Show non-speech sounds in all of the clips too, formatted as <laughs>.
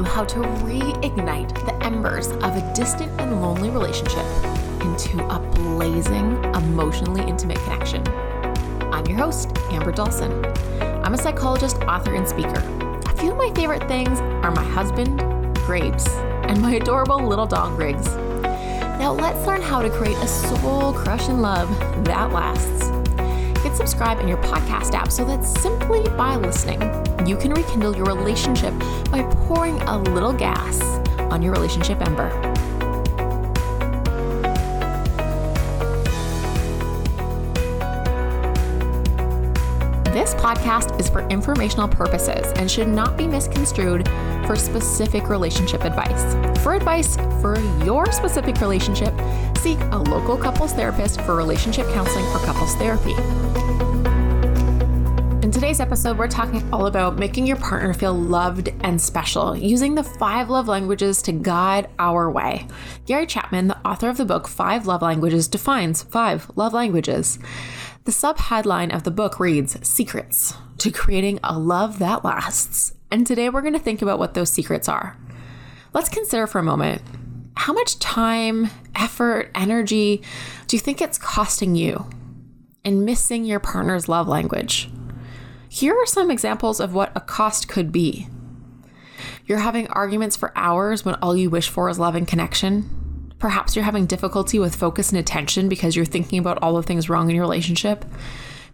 you how to reignite the embers of a distant and lonely relationship into a blazing, emotionally intimate connection. I'm your host, Amber Dawson. I'm a psychologist, author, and speaker. A few of my favorite things are my husband, Grapes, and my adorable little dog, Riggs. Now let's learn how to create a soul crushing love that lasts. Hit subscribe in your podcast app so that simply by listening, you can rekindle your relationship by pouring a little gas on your relationship ember. This podcast is for informational purposes and should not be misconstrued for specific relationship advice. For advice for your specific relationship, seek a local couples therapist for relationship counseling or couples therapy. In today's episode, we're talking all about making your partner feel loved and special, using the five love languages to guide our way. Gary Chapman, the author of the book Five Love Languages, defines five love languages. The subheadline of the book reads Secrets to Creating a Love That Lasts. And today we're going to think about what those secrets are. Let's consider for a moment how much time, effort, energy do you think it's costing you in missing your partner's love language? Here are some examples of what a cost could be. You're having arguments for hours when all you wish for is love and connection. Perhaps you're having difficulty with focus and attention because you're thinking about all the things wrong in your relationship.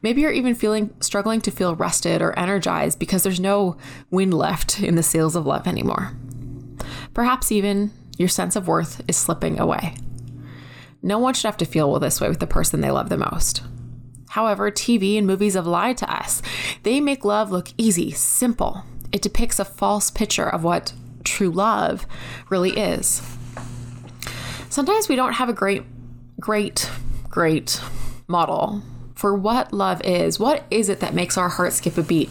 Maybe you're even feeling struggling to feel rested or energized because there's no wind left in the sails of love anymore. Perhaps even your sense of worth is slipping away. No one should have to feel this way with the person they love the most. However, TV and movies have lied to us. They make love look easy, simple. It depicts a false picture of what true love really is. Sometimes we don't have a great, great, great model for what love is. What is it that makes our heart skip a beat?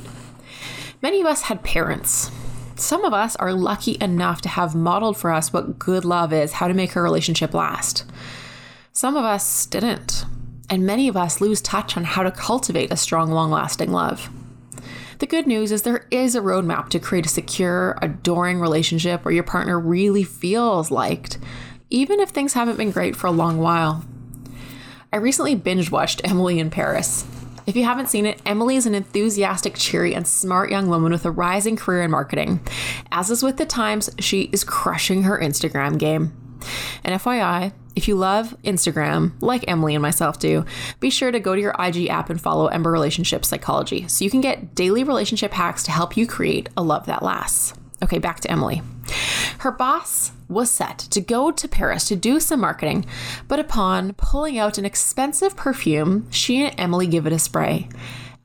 Many of us had parents. Some of us are lucky enough to have modeled for us what good love is, how to make a relationship last. Some of us didn't. And many of us lose touch on how to cultivate a strong, long lasting love. The good news is there is a roadmap to create a secure, adoring relationship where your partner really feels liked, even if things haven't been great for a long while. I recently binge watched Emily in Paris. If you haven't seen it, Emily is an enthusiastic, cheery, and smart young woman with a rising career in marketing. As is with the times, she is crushing her Instagram game. And FYI, if you love Instagram, like Emily and myself do, be sure to go to your IG app and follow Ember Relationship Psychology so you can get daily relationship hacks to help you create a love that lasts. Okay, back to Emily. Her boss was set to go to Paris to do some marketing, but upon pulling out an expensive perfume, she and Emily give it a spray.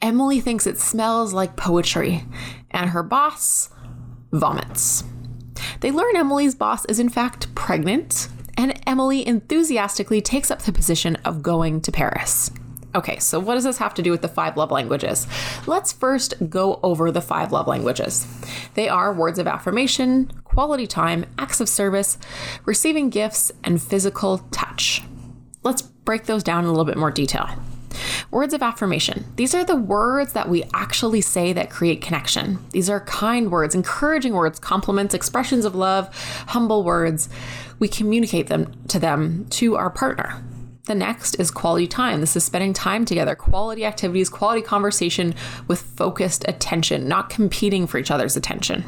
Emily thinks it smells like poetry, and her boss vomits. They learn Emily's boss is in fact pregnant, and Emily enthusiastically takes up the position of going to Paris. Okay, so what does this have to do with the five love languages? Let's first go over the five love languages. They are words of affirmation, quality time, acts of service, receiving gifts, and physical touch. Let's break those down in a little bit more detail. Words of affirmation. These are the words that we actually say that create connection. These are kind words, encouraging words, compliments, expressions of love, humble words. We communicate them to them to our partner. The next is quality time. This is spending time together, quality activities, quality conversation with focused attention, not competing for each other's attention.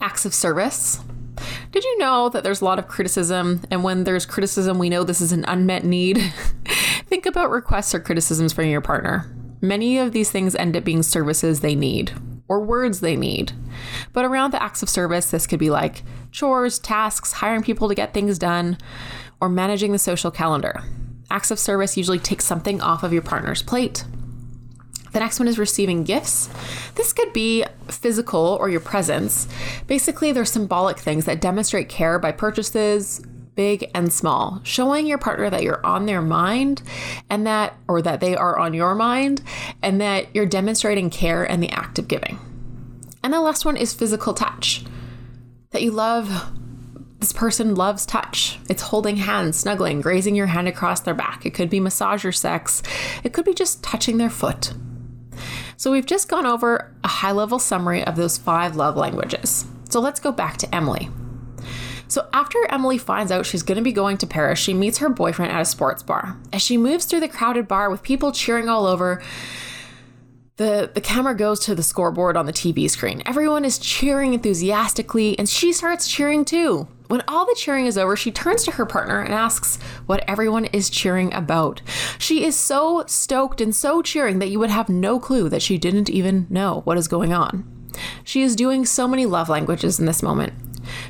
Acts of service. Did you know that there's a lot of criticism? And when there's criticism, we know this is an unmet need. <laughs> Think about requests or criticisms from your partner. Many of these things end up being services they need or words they need. But around the acts of service, this could be like chores, tasks, hiring people to get things done, or managing the social calendar. Acts of service usually take something off of your partner's plate. The next one is receiving gifts. This could be physical or your presence. Basically, they're symbolic things that demonstrate care by purchases, big and small, showing your partner that you're on their mind and that, or that they are on your mind, and that you're demonstrating care and the act of giving. And the last one is physical touch that you love this person loves touch. It's holding hands, snuggling, grazing your hand across their back. It could be massage or sex. It could be just touching their foot. So we've just gone over a high level summary of those five love languages. So let's go back to Emily. So, after Emily finds out she's going to be going to Paris, she meets her boyfriend at a sports bar. As she moves through the crowded bar with people cheering all over, the, the camera goes to the scoreboard on the TV screen. Everyone is cheering enthusiastically, and she starts cheering too. When all the cheering is over, she turns to her partner and asks what everyone is cheering about. She is so stoked and so cheering that you would have no clue that she didn't even know what is going on. She is doing so many love languages in this moment.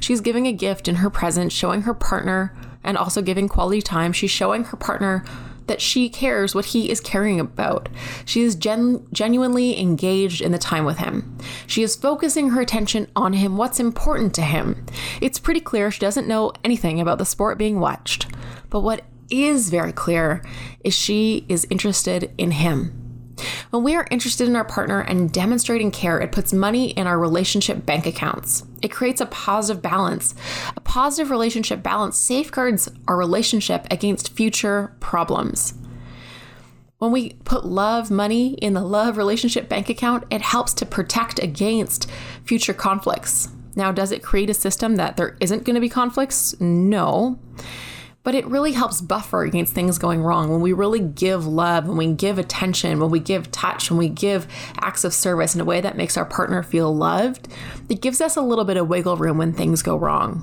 She's giving a gift in her present, showing her partner, and also giving quality time. She's showing her partner that she cares what he is caring about. She is gen- genuinely engaged in the time with him. She is focusing her attention on him, what's important to him. It's pretty clear she doesn't know anything about the sport being watched. But what is very clear is she is interested in him. When we are interested in our partner and demonstrating care, it puts money in our relationship bank accounts. It creates a positive balance. A positive relationship balance safeguards our relationship against future problems. When we put love money in the love relationship bank account, it helps to protect against future conflicts. Now, does it create a system that there isn't going to be conflicts? No but it really helps buffer against things going wrong when we really give love, when we give attention, when we give touch, when we give acts of service in a way that makes our partner feel loved. It gives us a little bit of wiggle room when things go wrong.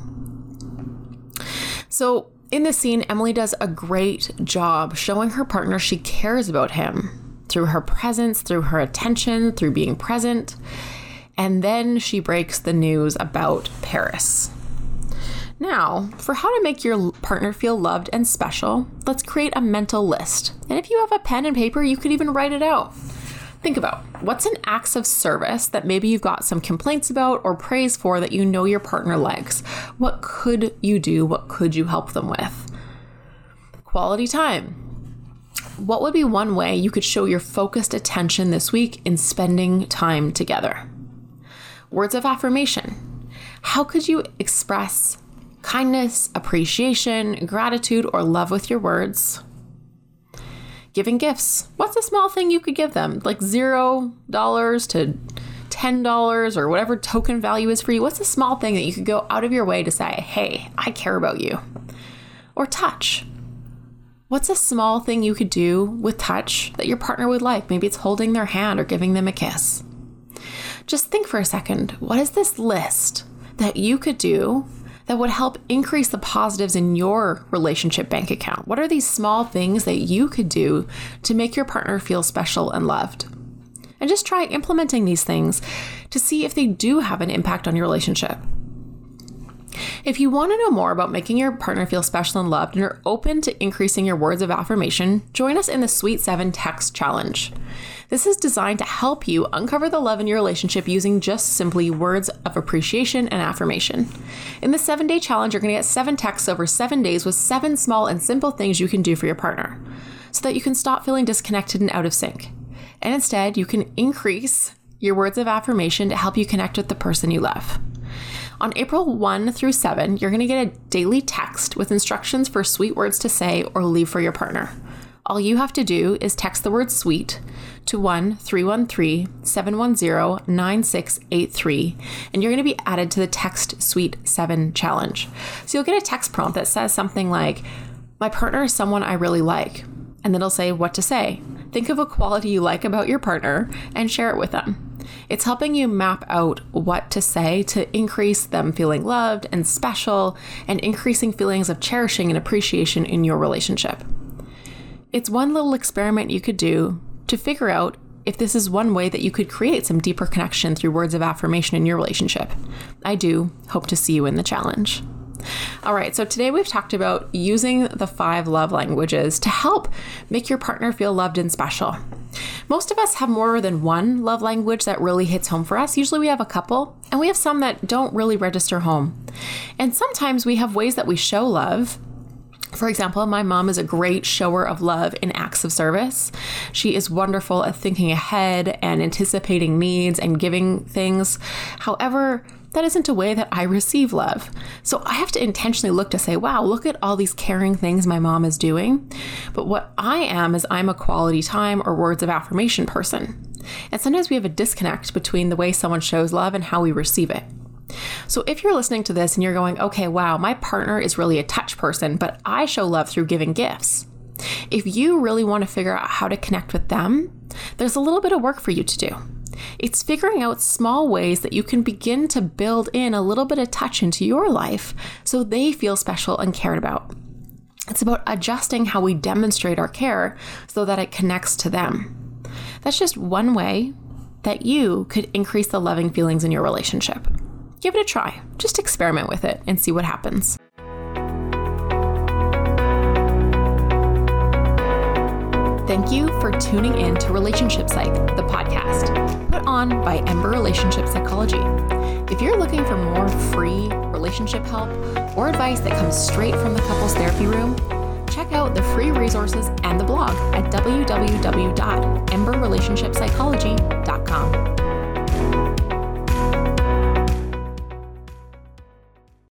So, in this scene, Emily does a great job showing her partner she cares about him through her presence, through her attention, through being present. And then she breaks the news about Paris. Now, for how to make your partner feel loved and special, let's create a mental list. And if you have a pen and paper, you could even write it out. Think about what's an acts of service that maybe you've got some complaints about or praise for that you know your partner likes. What could you do? What could you help them with? Quality time. What would be one way you could show your focused attention this week in spending time together? Words of affirmation. How could you express kindness, appreciation, gratitude, or love with your words. Giving gifts. What's a small thing you could give them? Like zero dollars to $10 or whatever token value is for you. What's a small thing that you could go out of your way to say, hey, I care about you? Or touch. What's a small thing you could do with touch that your partner would like? Maybe it's holding their hand or giving them a kiss. Just think for a second what is this list that you could do that would help increase the positives in your relationship bank account? What are these small things that you could do to make your partner feel special and loved? And just try implementing these things to see if they do have an impact on your relationship. If you want to know more about making your partner feel special and loved and are open to increasing your words of affirmation, join us in the Sweet 7 Text Challenge. This is designed to help you uncover the love in your relationship using just simply words of appreciation and affirmation. In the seven day challenge, you're going to get seven texts over seven days with seven small and simple things you can do for your partner so that you can stop feeling disconnected and out of sync. And instead, you can increase your words of affirmation to help you connect with the person you love. On April 1 through 7, you're going to get a daily text with instructions for sweet words to say or leave for your partner. All you have to do is text the word sweet to 1 313 710 9683, and you're going to be added to the Text Sweet 7 challenge. So you'll get a text prompt that says something like, My partner is someone I really like. And then it'll say what to say. Think of a quality you like about your partner and share it with them. It's helping you map out what to say to increase them feeling loved and special and increasing feelings of cherishing and appreciation in your relationship. It's one little experiment you could do to figure out if this is one way that you could create some deeper connection through words of affirmation in your relationship. I do hope to see you in the challenge. All right, so today we've talked about using the five love languages to help make your partner feel loved and special. Most of us have more than one love language that really hits home for us. Usually we have a couple, and we have some that don't really register home. And sometimes we have ways that we show love for example, my mom is a great shower of love in acts of service. She is wonderful at thinking ahead and anticipating needs and giving things. However, that isn't a way that I receive love. So I have to intentionally look to say, wow, look at all these caring things my mom is doing. But what I am is I'm a quality time or words of affirmation person. And sometimes we have a disconnect between the way someone shows love and how we receive it. So, if you're listening to this and you're going, okay, wow, my partner is really a touch person, but I show love through giving gifts. If you really want to figure out how to connect with them, there's a little bit of work for you to do. It's figuring out small ways that you can begin to build in a little bit of touch into your life so they feel special and cared about. It's about adjusting how we demonstrate our care so that it connects to them. That's just one way that you could increase the loving feelings in your relationship. Give it a try. Just experiment with it and see what happens. Thank you for tuning in to Relationship Psych, the podcast, on by Ember Relationship Psychology. If you're looking for more free relationship help or advice that comes straight from the couples therapy room, check out the free resources and the blog at www.emberrelationshipsychology.com.